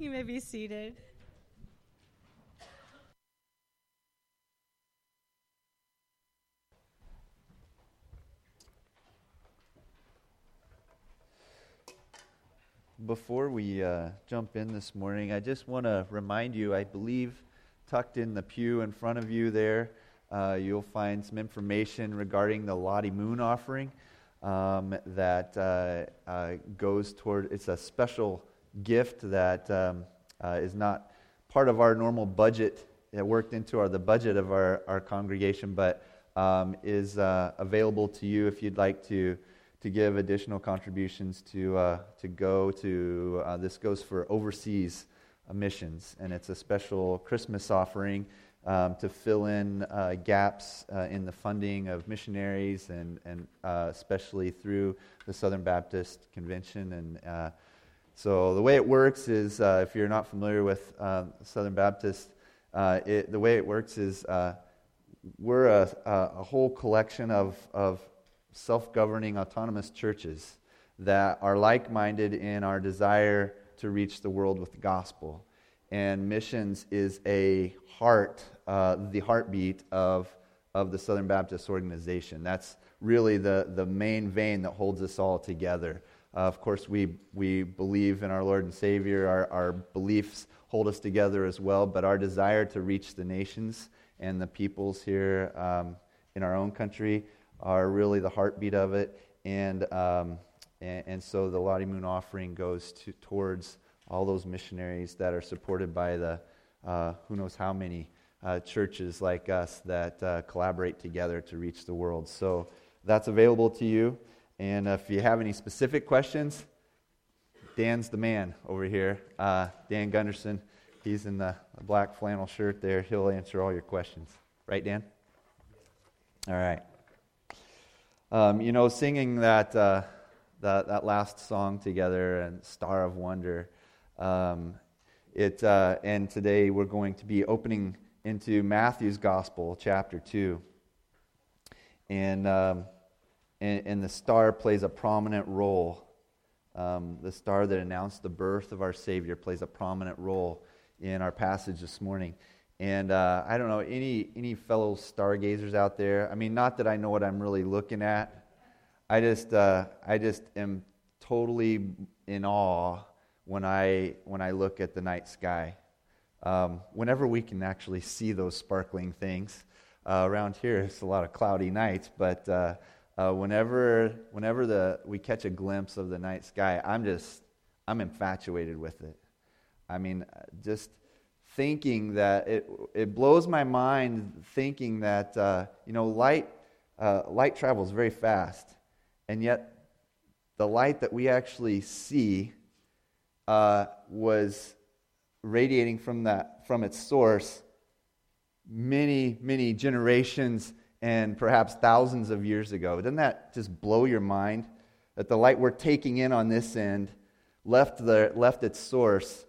You may be seated. Before we uh, jump in this morning, I just want to remind you I believe tucked in the pew in front of you there, uh, you'll find some information regarding the Lottie Moon offering um, that uh, uh goes toward, it's a special gift that um, uh, is not part of our normal budget, worked into our, the budget of our, our congregation, but um, is uh, available to you if you'd like to to give additional contributions to, uh, to go to, uh, this goes for overseas missions, and it's a special Christmas offering um, to fill in uh, gaps uh, in the funding of missionaries, and, and uh, especially through the Southern Baptist Convention. And uh, so the way it works is, uh, if you're not familiar with um, Southern Baptist, uh, it, the way it works is uh, we're a, a, whole collection of, of self governing autonomous churches that are like minded in our desire to reach the world with the gospel. And missions is a heart, uh, the heartbeat of, of the Southern Baptist organization. That's really the, the main vein that holds us all together. Uh, of course, we, we believe in our Lord and Savior. Our, our beliefs hold us together as well, but our desire to reach the nations and the peoples here um, in our own country are really the heartbeat of it. And, um, and, and, so the Lottie Moon offering goes to, towards all those missionaries that are supported by the uh, who knows how many uh, churches like us that uh, collaborate together to reach the world. So that's available to you. And if you have any specific questions, Dan's the man over here. Uh, Dan Gunderson, he's in the black flannel shirt there. He'll answer all your questions. Right, Dan? All right. Um, you know, singing that, uh, that, that last song together and Star of Wonder, um, it, uh, and today we're going to be opening into Matthew's Gospel, chapter 2. And, um, and, and, the star plays a prominent role. Um, the star that announced the birth of our Savior plays a prominent role in our passage this morning. And uh, I don't know, any, any fellow stargazers out there? I mean, not that I know what I'm really looking at. I just, uh, I just am totally in awe when I, when I look at the night sky. Um, whenever we can actually see those sparkling things. Uh, around here, it's a lot of cloudy nights, but uh, uh, whenever, whenever the, we catch a glimpse of the night sky, I'm just, I'm infatuated with it. I mean, just thinking that it, it blows my mind thinking that uh, you know light uh, light travels very fast and yet the light that we actually see uh, was radiating from that from its source many many generations and perhaps thousands of years ago doesn't that just blow your mind that the light we're taking in on this end left the left its source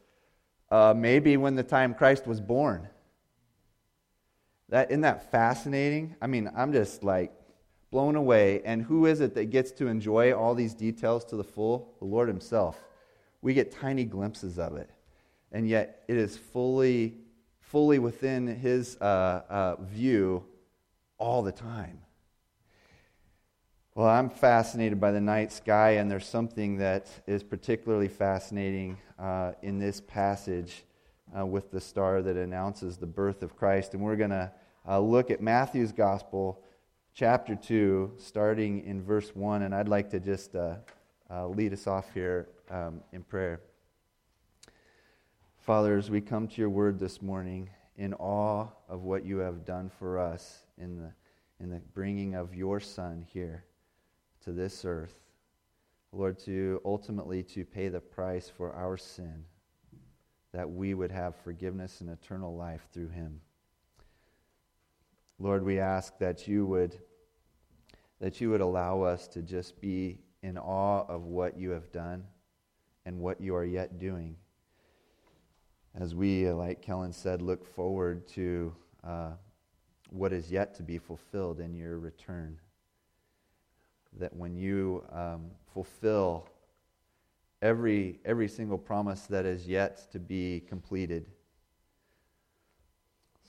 uh, maybe when the time Christ was born. That, isn't that fascinating? I mean, I'm just like blown away. And who is it that gets to enjoy all these details to the full? The Lord Himself. We get tiny glimpses of it. And yet, it is fully, fully within His uh, uh, view all the time. Well, I'm fascinated by the night sky, and there's something that is particularly fascinating uh, in this passage uh, with the star that announces the birth of Christ. And we're going to uh, look at Matthew's Gospel, chapter 2, starting in verse 1. And I'd like to just uh, uh, lead us off here um, in prayer. Father, as we come to your word this morning, in awe of what you have done for us in the, in the bringing of your Son here to this earth, Lord, to ultimately to pay the price for our sin, that we would have forgiveness and eternal life through him. Lord, we ask that you would that you would allow us to just be in awe of what you have done and what you are yet doing. As we, like Kellen said, look forward to uh, what is yet to be fulfilled in your return that when you um, fulfill every, every single promise that is yet to be completed.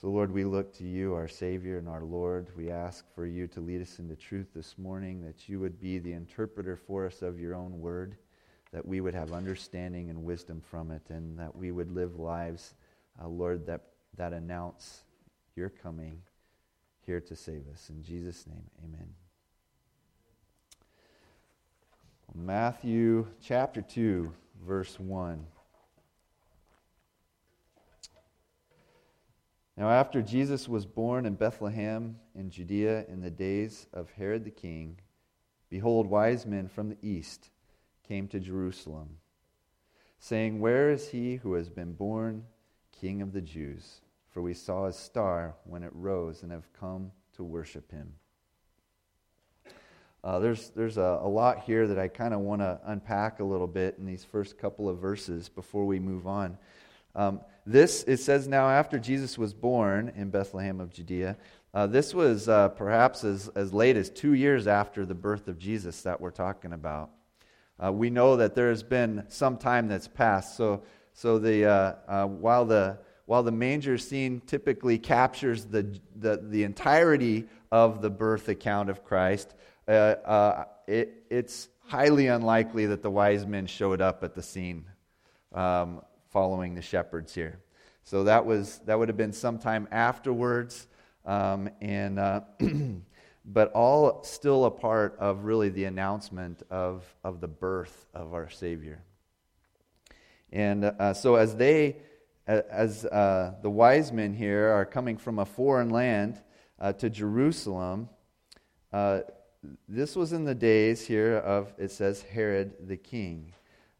So, Lord, we look to you, our Savior and our Lord. We ask for you to lead us into truth this morning, that you would be the interpreter for us of your own word, that we would have understanding and wisdom from it, and that we would live lives, uh, Lord, that, that announce your coming here to save us. In Jesus' name, amen. Matthew chapter 2, verse 1. Now, after Jesus was born in Bethlehem in Judea in the days of Herod the king, behold, wise men from the east came to Jerusalem, saying, Where is he who has been born King of the Jews? For we saw his star when it rose and have come to worship him. Uh, there's there's a, a, lot here that I kind of want to unpack a little bit in these first couple of verses before we move on. Um, this, it says now, after Jesus was born in Bethlehem of Judea, uh, this was uh, perhaps as, as late as two years after the birth of Jesus that we're talking about. Uh, we know that there has been some time that's passed. So, so the, uh, uh, while, the, while the manger scene typically captures the, the, the entirety of the birth account of Christ, uh, uh, it, it's highly unlikely that the wise men showed up at the scene um, following the shepherds here. So that was that would have been sometime afterwards, um, and uh, but all still a part of really the announcement of of the birth of our Savior. And uh, so as they as uh, the wise men here are coming from a foreign land uh, to Jerusalem, uh, this was in the days here of, it says, Herod the king.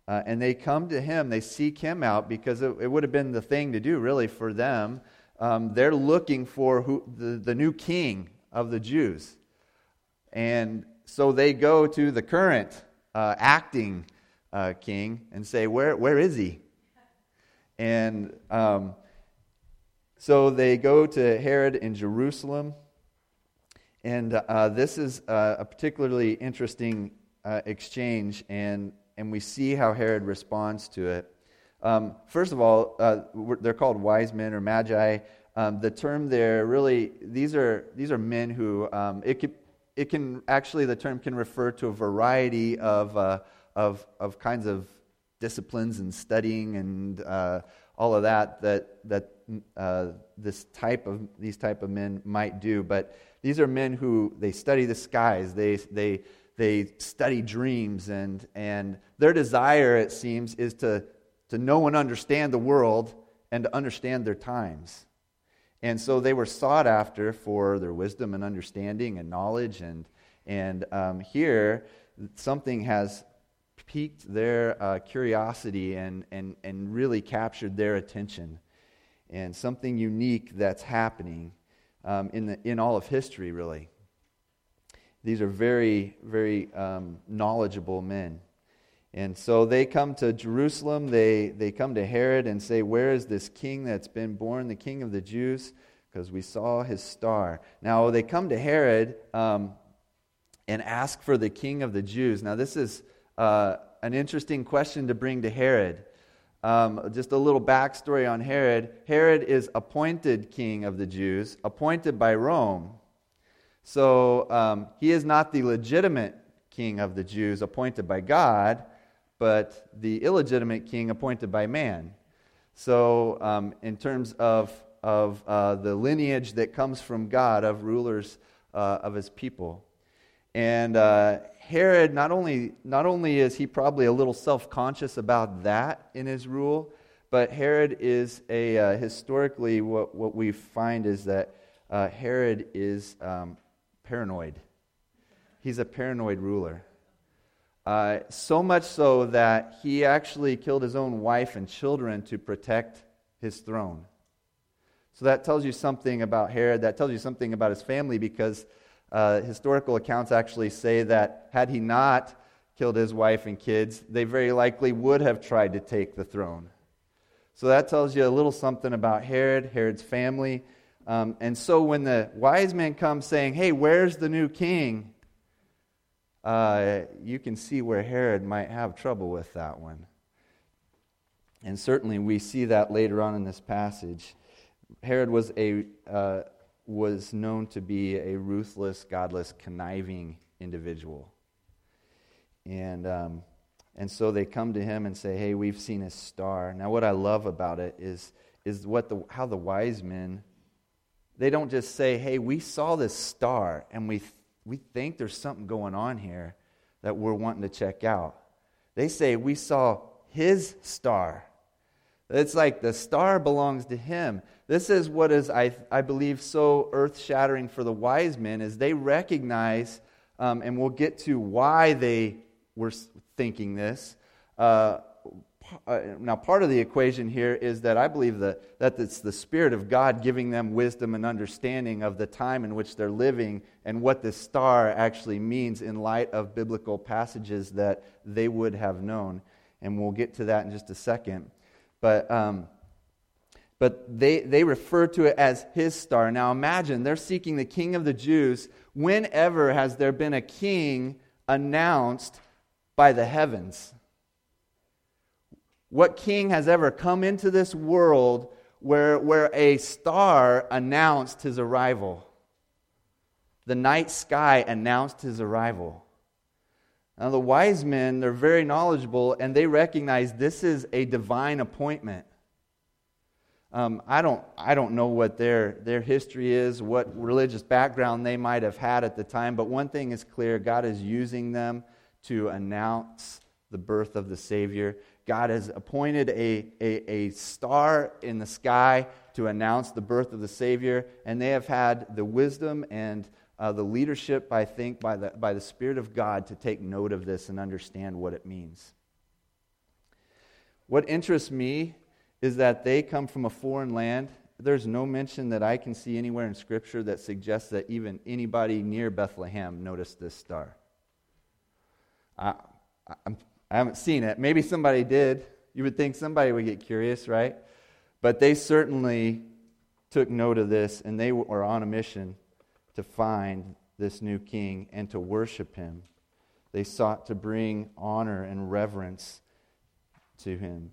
Uh, and they come to him, they seek him out because it, it, would have been the thing to do, really, for them. Um, they're looking for who, the, the new king of the Jews. And so they go to the current uh, acting uh, king and say, Where, where is he? And um, so they go to Herod in Jerusalem. And uh, this is uh, a particularly interesting uh, exchange, and, and we see how Herod responds to it. Um, first of all, uh, they're called wise men or magi. Um, the term there really, these are, these are men who, um, it, it can actually, the term can refer to a variety of, uh, of, of kinds of disciplines and studying and uh, all of that that, that this type of, these type of men might do. But these are men who they study the skies, they, they, they study dreams, and, and their desire, it seems, is to, to know and understand the world and to understand their times. And so they were sought after for their wisdom and understanding and knowledge. And, and um, here, something has piqued their uh, curiosity and, and, and really captured their attention. And something unique that's happening um, in, the, in all of history, really. These are very, very um, knowledgeable men. And so they come to Jerusalem, they, they come to Herod and say, Where is this king that's been born, the king of the Jews? Because we saw his star. Now they come to Herod um, and ask for the king of the Jews. Now, this is uh, an interesting question to bring to Herod. Um, just a little backstory on Herod. Herod is appointed king of the Jews, appointed by Rome. So um, he is not the legitimate king of the Jews appointed by God, but the illegitimate king appointed by man. So, um, in terms of, of uh, the lineage that comes from God of rulers uh, of his people. And uh, Herod, not only, not only is he probably a little self conscious about that in his rule, but Herod is a, uh, historically, what, what we find is that uh, Herod is um, paranoid. He's a paranoid ruler. Uh, so much so that he actually killed his own wife and children to protect his throne. So that tells you something about Herod. That tells you something about his family because uh, historical accounts actually say that had he not killed his wife and kids, they very likely would have tried to take the throne. So that tells you a little something about Herod, Herod's family. Um, and so when the wise men come saying, Hey, where's the new king? uh, you can see where Herod might have trouble with that one. And certainly we see that later on in this passage. Herod was, a, uh, was known to be a ruthless, godless, conniving individual. And, um, and so they come to him and say, Hey, we've seen a star. Now, what I love about it is, is what the, how the wise men, they don't just say, Hey, we saw this star and we, we think there's something going on here that we're wanting to check out. They say, We saw his star. It's like the star belongs to him. This is what is, I, I believe, so earth shattering for the wise men is they recognize, um, and we'll get to why they were thinking this. Uh, uh, now, part of the equation here is that I believe that, that it's the Spirit of God giving them wisdom and understanding of the time in which they're living and what this star actually means in light of biblical passages that they would have known. And we'll get to that in just a second. But, um, but they, they refer to it as his star. Now imagine, they're seeking the king of the Jews. Whenever has there been a king announced by the heavens? What king has ever come into this world where, where a star announced his arrival? The night sky announced his arrival. Now, the wise men, they're very knowledgeable and they recognize this is a divine appointment. Um, I, don't, I don't know what their, their history is, what religious background they might have had at the time, but one thing is clear God is using them to announce the birth of the Savior. God has appointed a, a, a star in the sky to announce the birth of the Savior, and they have had the wisdom and uh, the leadership, I think, by the, by the Spirit of God to take note of this and understand what it means. What interests me is that they come from a foreign land. There's no mention that I can see anywhere in Scripture that suggests that even anybody near Bethlehem noticed this star. I, I, I haven't seen it. Maybe somebody did. You would think somebody would get curious, right? But they certainly took note of this and they were on a mission to find this new king and to worship him. They sought to bring honor and reverence to him.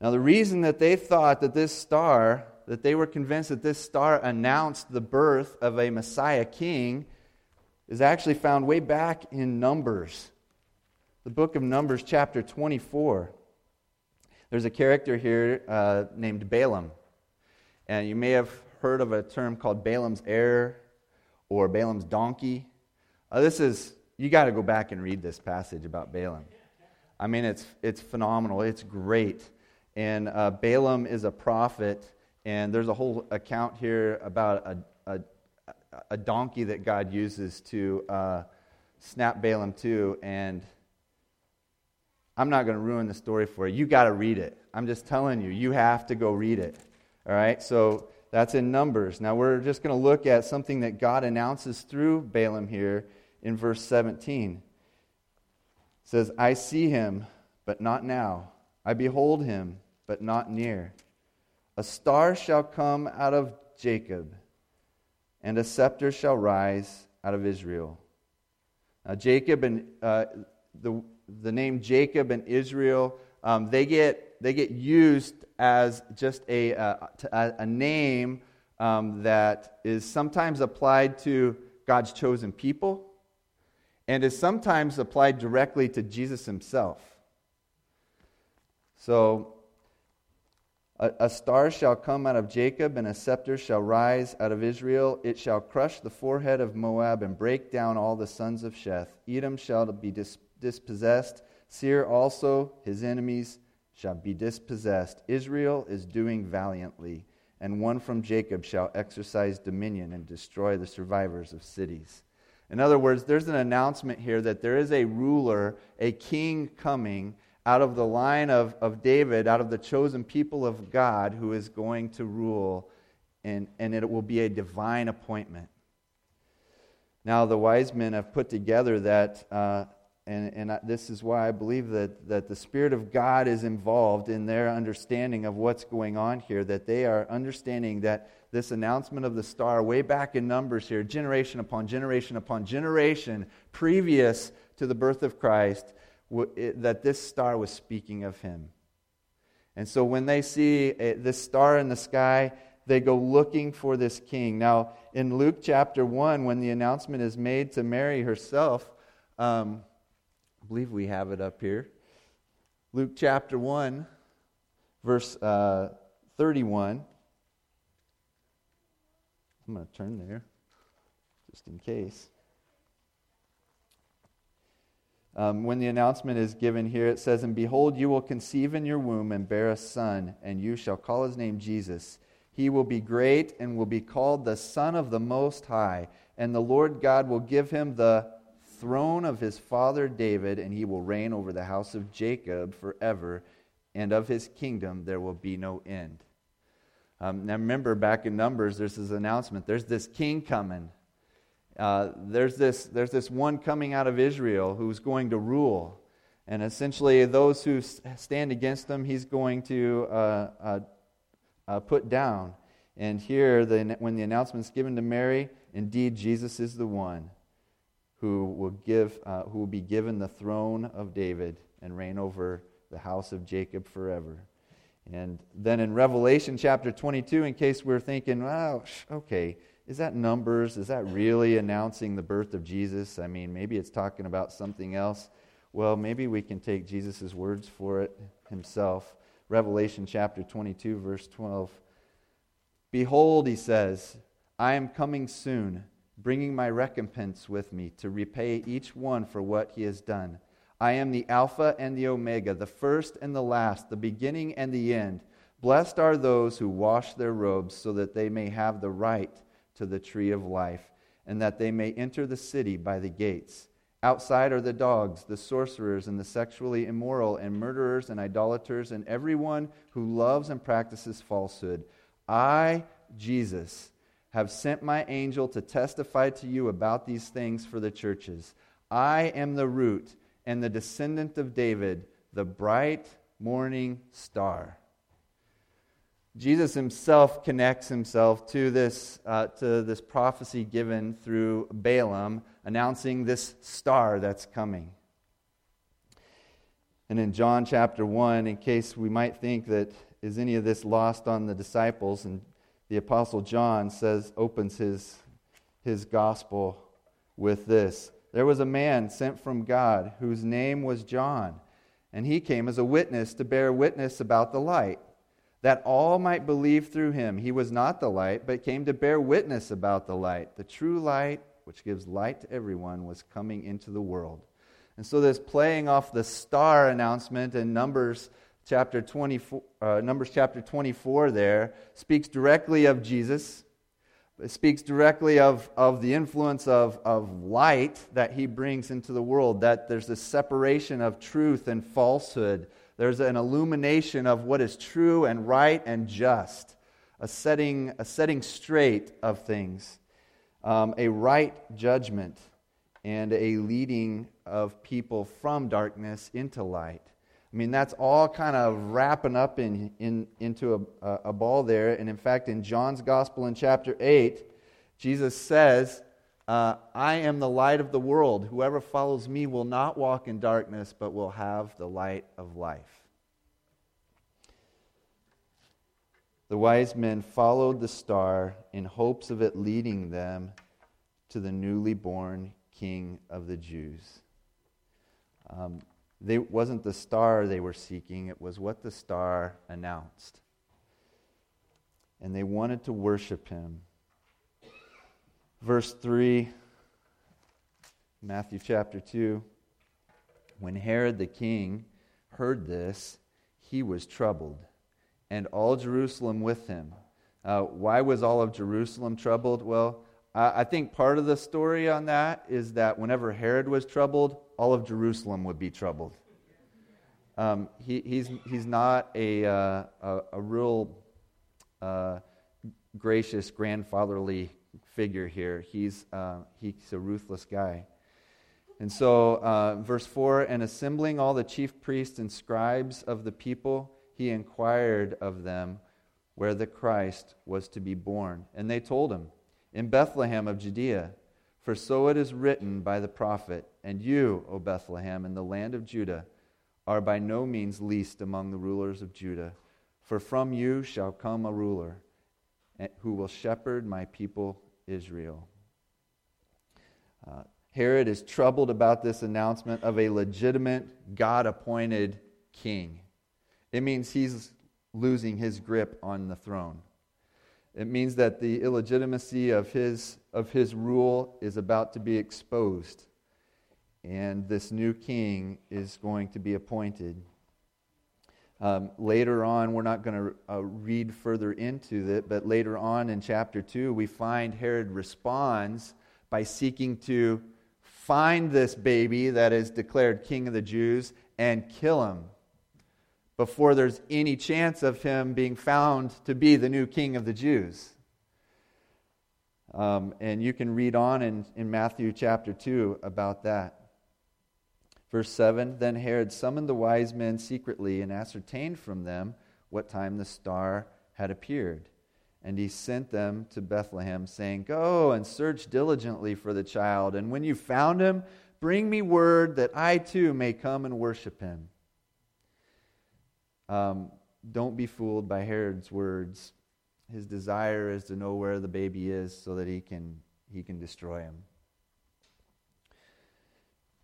Now, the reason that they thought that this star, that they were convinced that this star announced the birth of a Messiah king, is actually found way back in Numbers, the book of Numbers, chapter 24. There's a character here uh, named Balaam. And you may have heard of a term called Balaam's error or Balaam's donkey. Uh, this is, you got to go back and read this passage about Balaam. I mean, it's, it's phenomenal, it's great. And uh, Balaam is a prophet, and there's a whole account here about a, a, a donkey that God uses to uh, snap Balaam to. And I'm not going to ruin the story for you. You got to read it. I'm just telling you, you have to go read it. All right? So that's in Numbers. Now we're just going to look at something that God announces through Balaam here in verse 17. It says, I see him, but not now. I behold him, but not near. A star shall come out of Jacob, and a scepter shall rise out of Israel. Now, Jacob and uh, the, the name Jacob and Israel, um, they, get, they get used as just a, uh, a, a name um, that is sometimes applied to God's chosen people and is sometimes applied directly to Jesus himself. So, a, a, star shall come out of Jacob, and a scepter shall rise out of Israel. It shall crush the forehead of Moab and break down all the sons of Sheth. Edom shall be dis- dispossessed, Seir also, his enemies shall be dispossessed. Israel is doing valiantly, and one from Jacob shall exercise dominion and destroy the survivors of cities. In other words, there's an announcement here that there is a ruler, a king coming out of the line of, of David, out of the chosen people of God, who is going to rule, and, and it will be a divine appointment. Now, the wise men have put together that. Uh, and, and this is why I believe that, that the Spirit of God is involved in their understanding of what's going on here, that they are understanding that this announcement of the star, way back in Numbers here, generation upon generation upon generation, previous to the birth of Christ, that this star was speaking of him. And so when they see this star in the sky, they go looking for this king. Now, in Luke chapter 1, when the announcement is made to Mary herself, um, I believe we have it up here. Luke chapter 1, verse uh, 31. I'm going to turn there just in case. Um, when the announcement is given here, it says, And behold, you will conceive in your womb and bear a son, and you shall call his name Jesus. He will be great and will be called the Son of the Most High. And the Lord God will give him the throne of his father David, and he will reign over the house of Jacob forever, and of his kingdom there will be no end. Um, now remember, back in Numbers, there's this announcement there's this king coming. Uh, there's, this, there's this one coming out of Israel who's going to rule. And essentially, those who stand against him, he's going to uh, uh, uh, put down. And here, the, when the announcement is given to Mary, indeed, Jesus is the one who will, give, uh, who will be given the throne of David and reign over the house of Jacob forever. And then in Revelation chapter 22, in case we're thinking, wow, okay, is that numbers? Is that really announcing the birth of Jesus? I mean, maybe it's talking about something else. Well, maybe we can take Jesus' words for it himself. Revelation chapter 22, verse 12. Behold, he says, I am coming soon, bringing my recompense with me to repay each one for what he has done. I am the Alpha and the Omega, the first and the last, the beginning and the end. Blessed are those who wash their robes so that they may have the right to the tree of life, and that they may enter the city by the gates. Outside are the dogs, the sorcerers, and the sexually immoral, and murderers, and idolaters, and everyone who loves and practices falsehood. I, Jesus, have sent my angel to testify to you about these things for the churches. I am the root and the descendant of David, the bright morning star. Jesus himself connects himself to this, uh, to this prophecy given through Balaam, announcing this star that's coming. And in John chapter 1, in case we might think that is any of this lost on the disciples, and the apostle John says, opens his, his gospel with this. There was a man sent from God whose name was John, and he came as a witness to bear witness about the light, that all might believe through him. He was not the light, but came to bear witness about the light. The true light, which gives light to everyone, was coming into the world. And so, this playing off the star announcement in Numbers chapter 24, uh, Numbers chapter 24 there speaks directly of Jesus it speaks directly of, of the influence of, of light that he brings into the world, that there's a separation of truth and falsehood. There's an illumination of what is true and right and just, a setting, a setting straight of things, um, a right judgment, and a leading of people from darkness into light. I mean, that's all kind of wrapping up in, in, into a, a ball there. And in fact, in John's Gospel in chapter 8, Jesus says, uh, I am the light of the world. Whoever follows me will not walk in darkness, but will have the light of life. The wise men followed the star in hopes of it leading them to the newly born King of the Jews. Um, they wasn't the star they were seeking, it was what the star announced. And they wanted to worship him. Verse 3, Matthew chapter 2. When Herod the king heard this, he was troubled, and all Jerusalem with him. Uh, why was all of Jerusalem troubled? Well, I think part of the story on that is that whenever Herod was troubled, all of Jerusalem would be troubled. Um, he, he's, he's not a, uh, a, a, real uh, gracious, grandfatherly figure here. He's, uh, he's a ruthless guy. And so, uh, verse 4 And assembling all the chief priests and scribes of the people, he inquired of them where the Christ was to be born. And they told him, In Bethlehem of Judea. For so it is written by the prophet, And you, O Bethlehem, in the land of Judah, are by no means least among the rulers of Judah. For from you shall come a ruler who will shepherd my people Israel. Uh, Herod is troubled about this announcement of a legitimate, God appointed king. It means he's losing his grip on the throne. It means that the illegitimacy of his, of his rule is about to be exposed, and this new king is going to be appointed. Um, later on, we're not going to uh, read further into it, but later on in chapter 2, we find Herod responds by seeking to find this baby that is declared king of the Jews and kill him before there's any chance of him being found to be the new king of the Jews. Um, and you can read on in, in Matthew chapter 2 about that. Verse 7 Then Herod summoned the wise men secretly and ascertained from them what time the star had appeared. And he sent them to Bethlehem, saying, Go and search diligently for the child, and when you found him, bring me word that I too may come and worship him. Um, don't be fooled by Herod's words. His desire is to know where the baby is so that he can, he can destroy him.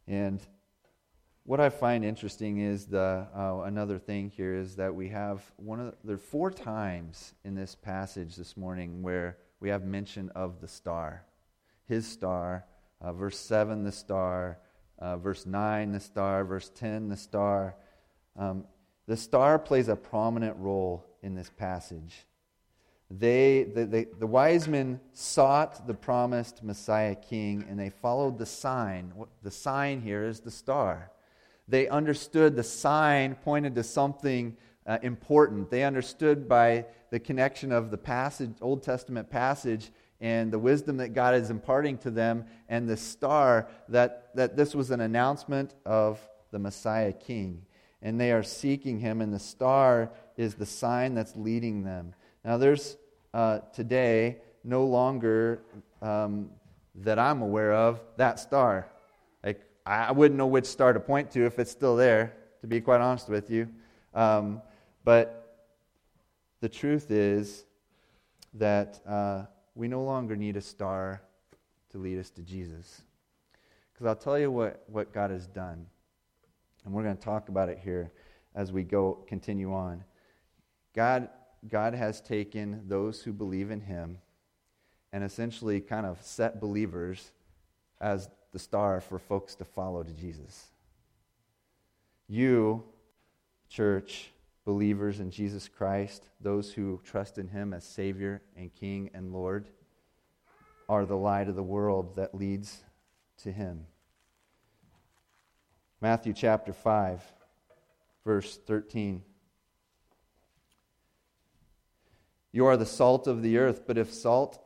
And what I find interesting is the uh, another thing here is that we have one of the, there are four times in this passage this morning where we have mention of the star, his star. Uh, verse seven, the star. Uh, verse nine, the star. Verse ten, the star. Um, the star plays a prominent role in this passage. They, the, the, the wise men sought the promised Messiah king and they followed the sign. The sign here is the star. They understood the sign pointed to something uh, important. They understood by the connection of the passage, Old Testament passage and the wisdom that God is imparting to them and the star that, that this was an announcement of the Messiah King. And they are seeking him, and the star is the sign that's leading them. Now, there's uh, today no longer um, that I'm aware of that star. I wouldn't know which star to point to if it's still there, to be quite honest with you. Um, but the truth is that uh, we no longer need a star to lead us to Jesus. Because I'll tell you what, what God has done. And we're going to talk about it here as we go continue on. God, God has taken those who believe in Him and essentially kind of set believers as the star for folks to follow to Jesus. You, church, believers in Jesus Christ, those who trust in Him as Savior and King and Lord, are the light of the world that leads to Him. Matthew chapter 5, verse 13. You are the salt of the earth, but if salt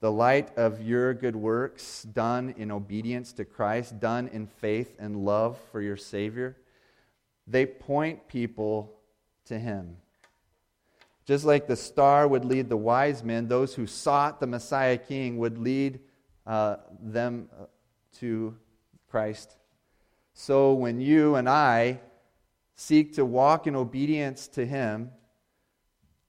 the light of your good works done in obedience to Christ, done in faith and love for your Savior, they point people to Him. Just like the star would lead the wise men, those who sought the Messiah King would lead uh, them uh, to Christ. So when you and I seek to walk in obedience to Him,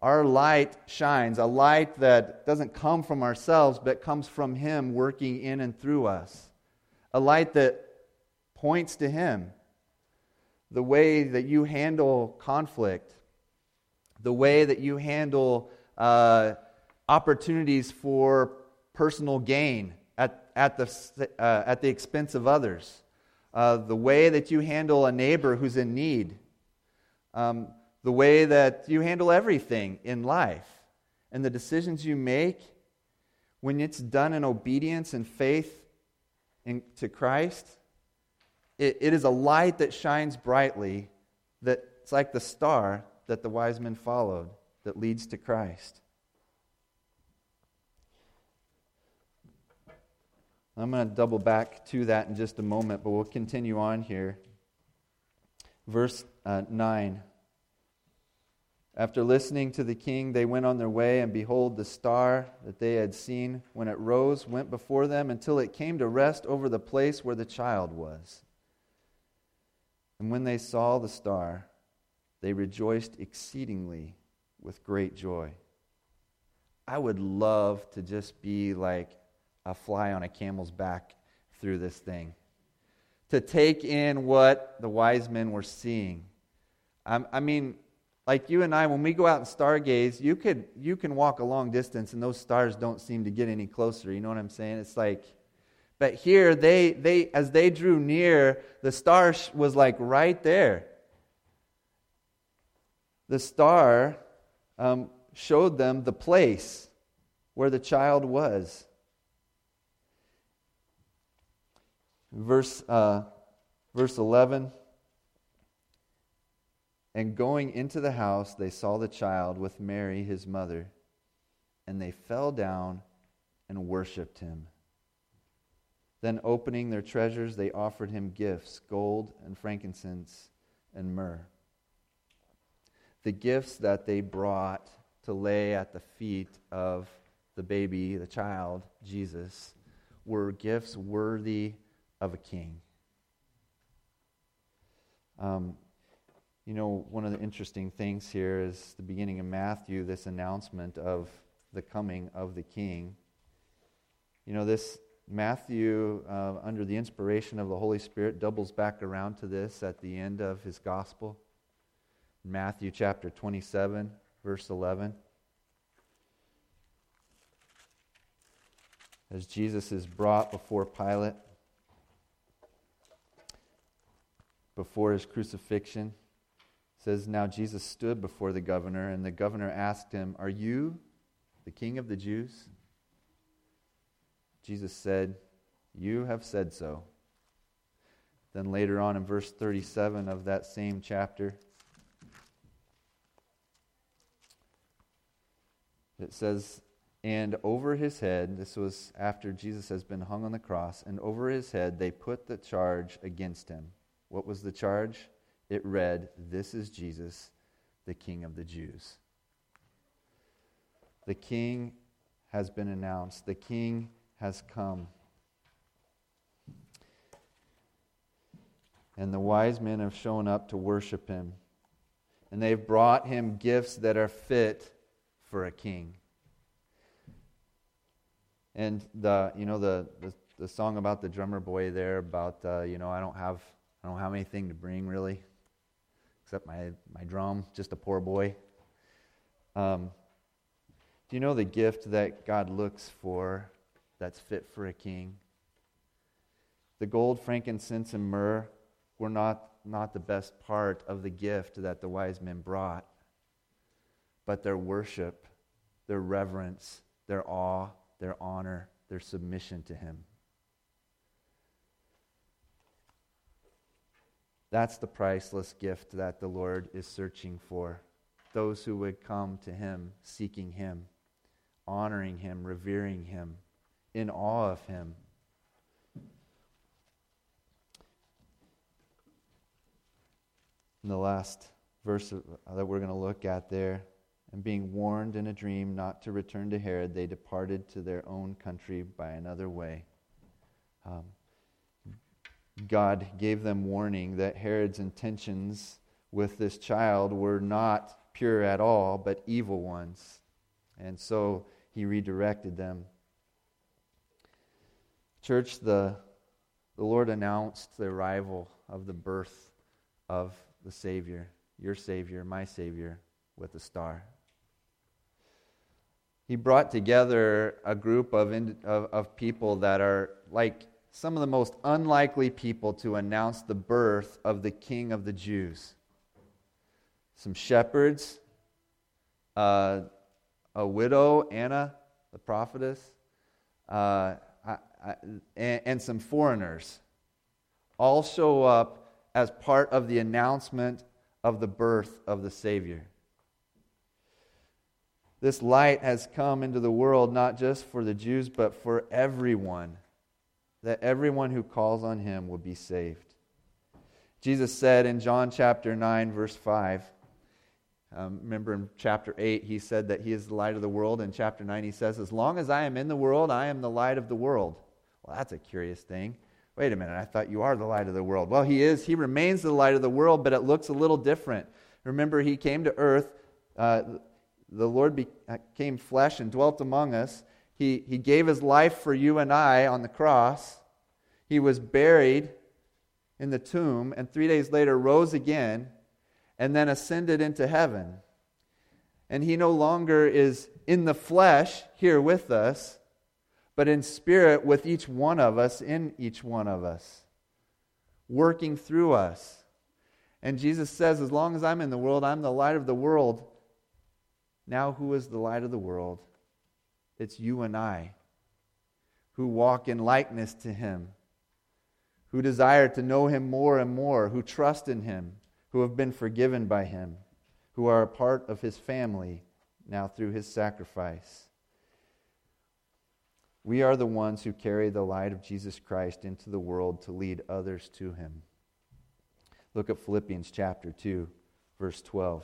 our light shines, a light that doesn't come from ourselves, but comes from Him working in and through us. A light that points to Him. The way that you handle conflict, the way that you handle uh, opportunities for personal gain at, at, the, uh, at the expense of others, uh, the way that you handle a neighbor who's in need, um, the way that you handle everything in life, and the decisions you make, when it's done in obedience and faith in, to Christ, it, it is a light that shines brightly, that it's like the star that the wise men followed that leads to Christ. I'm going to double back to that in just a moment, but we'll continue on here. Verse uh, 9. After listening to the king, they went on their way, and behold, the star that they had seen when it rose went before them until it came to rest over the place where the child was. And when they saw the star, they rejoiced exceedingly with great joy. I would love to just be like a fly on a camel's back through this thing. To take in what the wise men were seeing. I, mean, like you and I, when we go out and stargaze, you, could, you can walk a long distance and those stars don't seem to get any closer. You know what I'm saying? It's like, but here, they, they, as they drew near, the star was like right there. The star um, showed them the place where the child was. Verse, uh, verse 11 And going into the house, they saw the child with Mary, his mother, and they fell down and worshiped him. Then, opening their treasures, they offered him gifts gold and frankincense and myrrh. The gifts that they brought to lay at the feet of the baby, the child, Jesus, were gifts worthy of a king. Um, you know, one of the interesting things here is the beginning of Matthew, this announcement of the coming of the king. You know, this Matthew, uh, under the inspiration of the Holy Spirit, doubles back around to this at the end of his gospel. Matthew chapter 27, verse 11. As Jesus is brought before Pilate, before his crucifixion. Says, Now Jesus stood before the governor, and the governor asked him, Are you the king of the Jews? Jesus said, You have said so. Then later on in verse 37 of that same chapter, it says, And over his head, this was after Jesus has been hung on the cross, and over his head they put the charge against him what was the charge? It read, This is Jesus, the King of the Jews. The King has been announced, the King has come. And the wise men have shown up to worship him. And they've brought him gifts that are fit for a king. And the, you know, the, the, the song about the drummer boy there, about, uh, you know, I don't have I don't have anything to bring really, except my, my drum, just a poor boy. Um, do you know the gift that God looks for that's fit for a king? The gold, frankincense, and myrrh were not, not the best part of the gift that the wise men brought, but their worship, their reverence, their awe, their honor, their submission to Him. That's the priceless gift that the Lord is searching for. Those who would come to Him, seeking Him, honoring Him, revering Him, in awe of Him. In the last verse that we're going to look at there, and being warned in a dream not to return to Herod, they departed to their own country by another way. Um, God gave them warning that Herod's intentions with this child were not pure at all, but evil ones. And so he redirected them. Church, the, the Lord announced the arrival of the birth of the Savior, your Savior, my Savior, with a star. He brought together a group of, of, of people that are like some of the most unlikely people to announce the birth of the King of the Jews. Some shepherds, uh, a widow, Anna, the prophetess, uh, I, I, and, and some foreigners all show up as part of the announcement of the birth of the Savior. This light has come into the world not just for the Jews, but for everyone, that everyone who calls on him will be saved. Jesus said in John chapter 9, verse 5, um, remember in chapter 8, he said that he is the light of the world. In chapter 9, he says, As long as I am in the world, I am the light of the world. Well, that's a curious thing. Wait a minute, I thought you are the light of the world. Well, he is. He remains the light of the world, but it looks a little different. Remember, he came to earth. Uh, the Lord became uh, flesh and dwelt among us. He, he gave his life for you and I on the cross. He was buried in the tomb, and three days later rose again and then ascended into heaven. And he no longer is in the flesh here with us, but in spirit with each one of us, in each one of us, working through us. And Jesus says, As long as I'm in the world, I'm the light of the world. Now, who is the light of the world? It's you and I who walk in likeness to him, who desire to know him more and more, who trust in him who have been forgiven by him, who are a part of his family now through his sacrifice. We are the ones who carry the light of Jesus Christ into the world to lead others to him. Look at Philippians chapter 2, verse 12.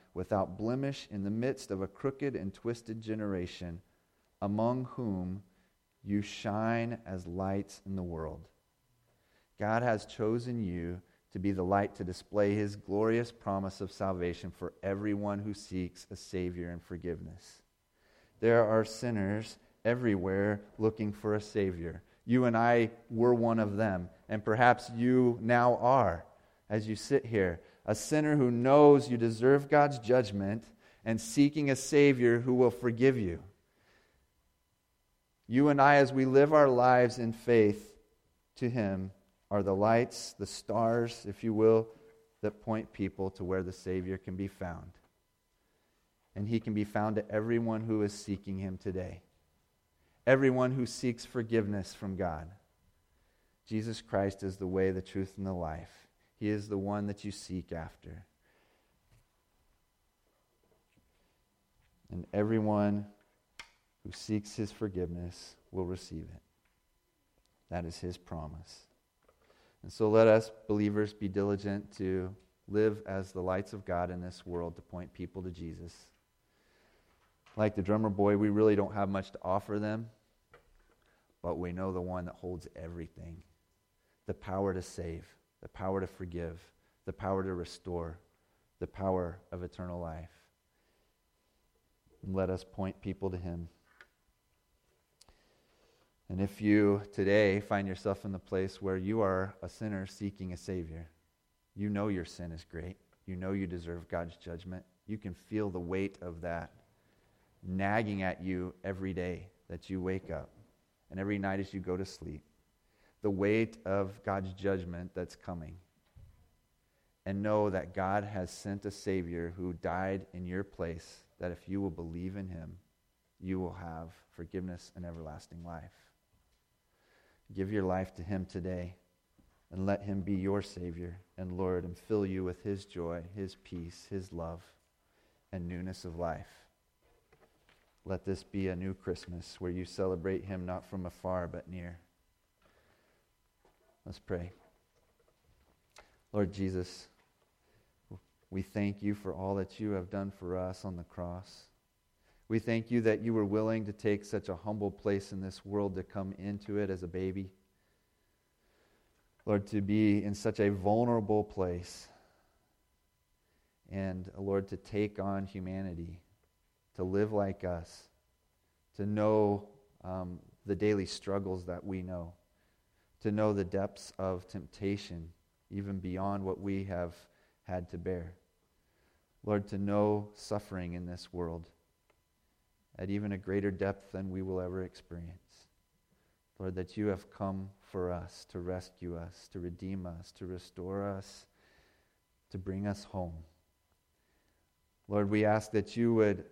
without blemish in the midst of a crooked and twisted generation, among whom you shine as lights in the world God has chosen you to be the light to display his glorious promise of salvation for everyone who seeks a Savior and forgiveness. There are sinners everywhere looking for a Savior. You and I were one of them, and perhaps you now are as you sit here. A sinner who knows you deserve God's judgment and seeking a Savior who will forgive you. You and I, as we live our lives in faith to Him, are the lights, the stars, if you will, that point people to where the Savior can be found. And he can be found to everyone who is seeking him today, everyone who seeks forgiveness from God. Jesus Christ is the way, the truth, and the life. He is the one that you seek after. And everyone who seeks his forgiveness will receive it. That is his promise. And so let us, believers, be diligent to live as the lights of God in this world to point people to Jesus. Like the drummer boy, we really don't have much to offer them, but we know the one that holds everything the power to save, the power to forgive, the power to restore, the power of eternal life. And let us point people to him. And if you today find yourself in the place where you are a sinner seeking a Savior, you know your sin is great. You know you deserve God's judgment. You can feel the weight of that nagging at you every day that you wake up and every night as you go to sleep. The weight of God's judgment that's coming. And know that God has sent a Savior who died in your place, that if you will believe in him, you will have forgiveness and everlasting life. Give your life to Him today and let Him be your Savior and Lord and fill you with His joy, His peace, His love, and newness of life. Let this be a new Christmas where you celebrate Him not from afar but near. Let's pray. Lord Jesus, we thank you for all that you have done for us on the cross. We thank you that you were willing to take such a humble place in this world to come into it as a baby. Lord, to be in such a vulnerable place. And, Lord, to take on humanity, to live like us, to know um, the daily struggles that we know, to know the depths of temptation, even beyond what we have had to bear. Lord, to know suffering in this world at even a greater depth than we will ever experience. Lord, that you have come for us to rescue us, to redeem us, to restore us, to bring us home. Lord, we ask that you would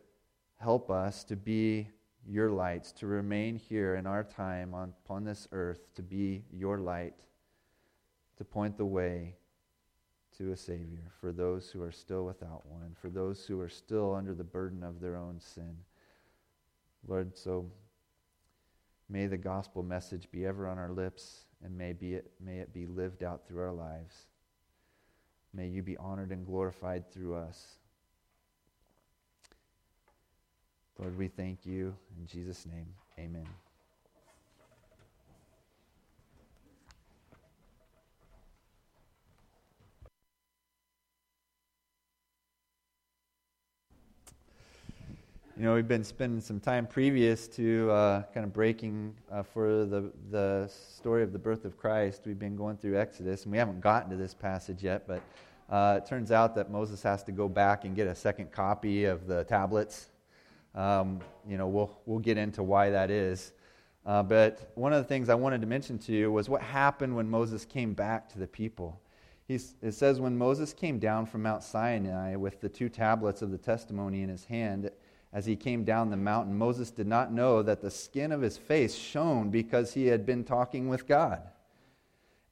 help us to be your lights, to remain here in our time on, upon this earth, to be your light, to point the way to a Savior for those who are still without one, for those who are still under the burden of their own sin. Lord, so may the gospel message be ever on our lips, and may, be it, may it be lived out through our lives. May you be honored and glorified through us. Lord, we thank you. In Jesus' name, amen. You know, we've been spending some time previous to uh, kind of breaking uh, for the, the story of the birth of Christ. We've been going through Exodus, and we haven't gotten to this passage yet, but uh, it turns out that Moses has to go back and get a second copy of the tablets um, you know, we'll, we'll get into why that is. Uh, but one of the things I wanted to mention to you was what happened when Moses came back to the people. He's, it says, when Moses came down from Mount Sinai with the two tablets of the testimony in his hand, as he came down the mountain, Moses did not know that the skin of his face shone because he had been talking with God.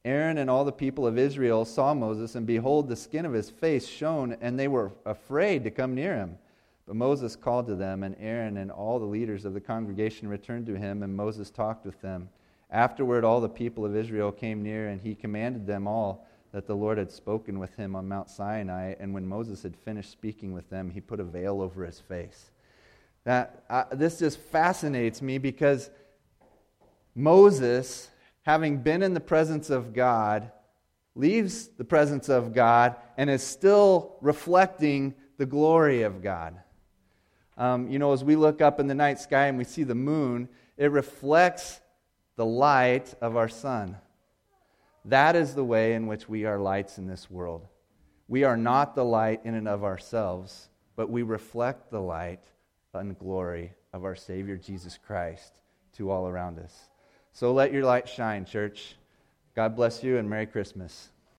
Aaron and all the people of Israel saw Moses, and behold, the skin of his face shone, and they were afraid to come near him. But Moses called to them, and Aaron and all the leaders of the congregation returned to him, and Moses talked with them. Afterward, all the people of Israel came near, and he commanded them all that the Lord had spoken with him on Mount Sinai. And when Moses had finished speaking with them, he put a veil over his face. That, uh, this just fascinates me because Moses, having been in the presence of God, leaves the presence of God and is still reflecting the glory of God. Um, you know, as we look up in the night sky and we see the moon, it reflects the light of our sun. That is the way in which we are lights in this world. We are not the light in and of ourselves, but we reflect the light and glory of our Savior Jesus Christ to all around us. So let your light shine, church. God bless you and Merry Christmas.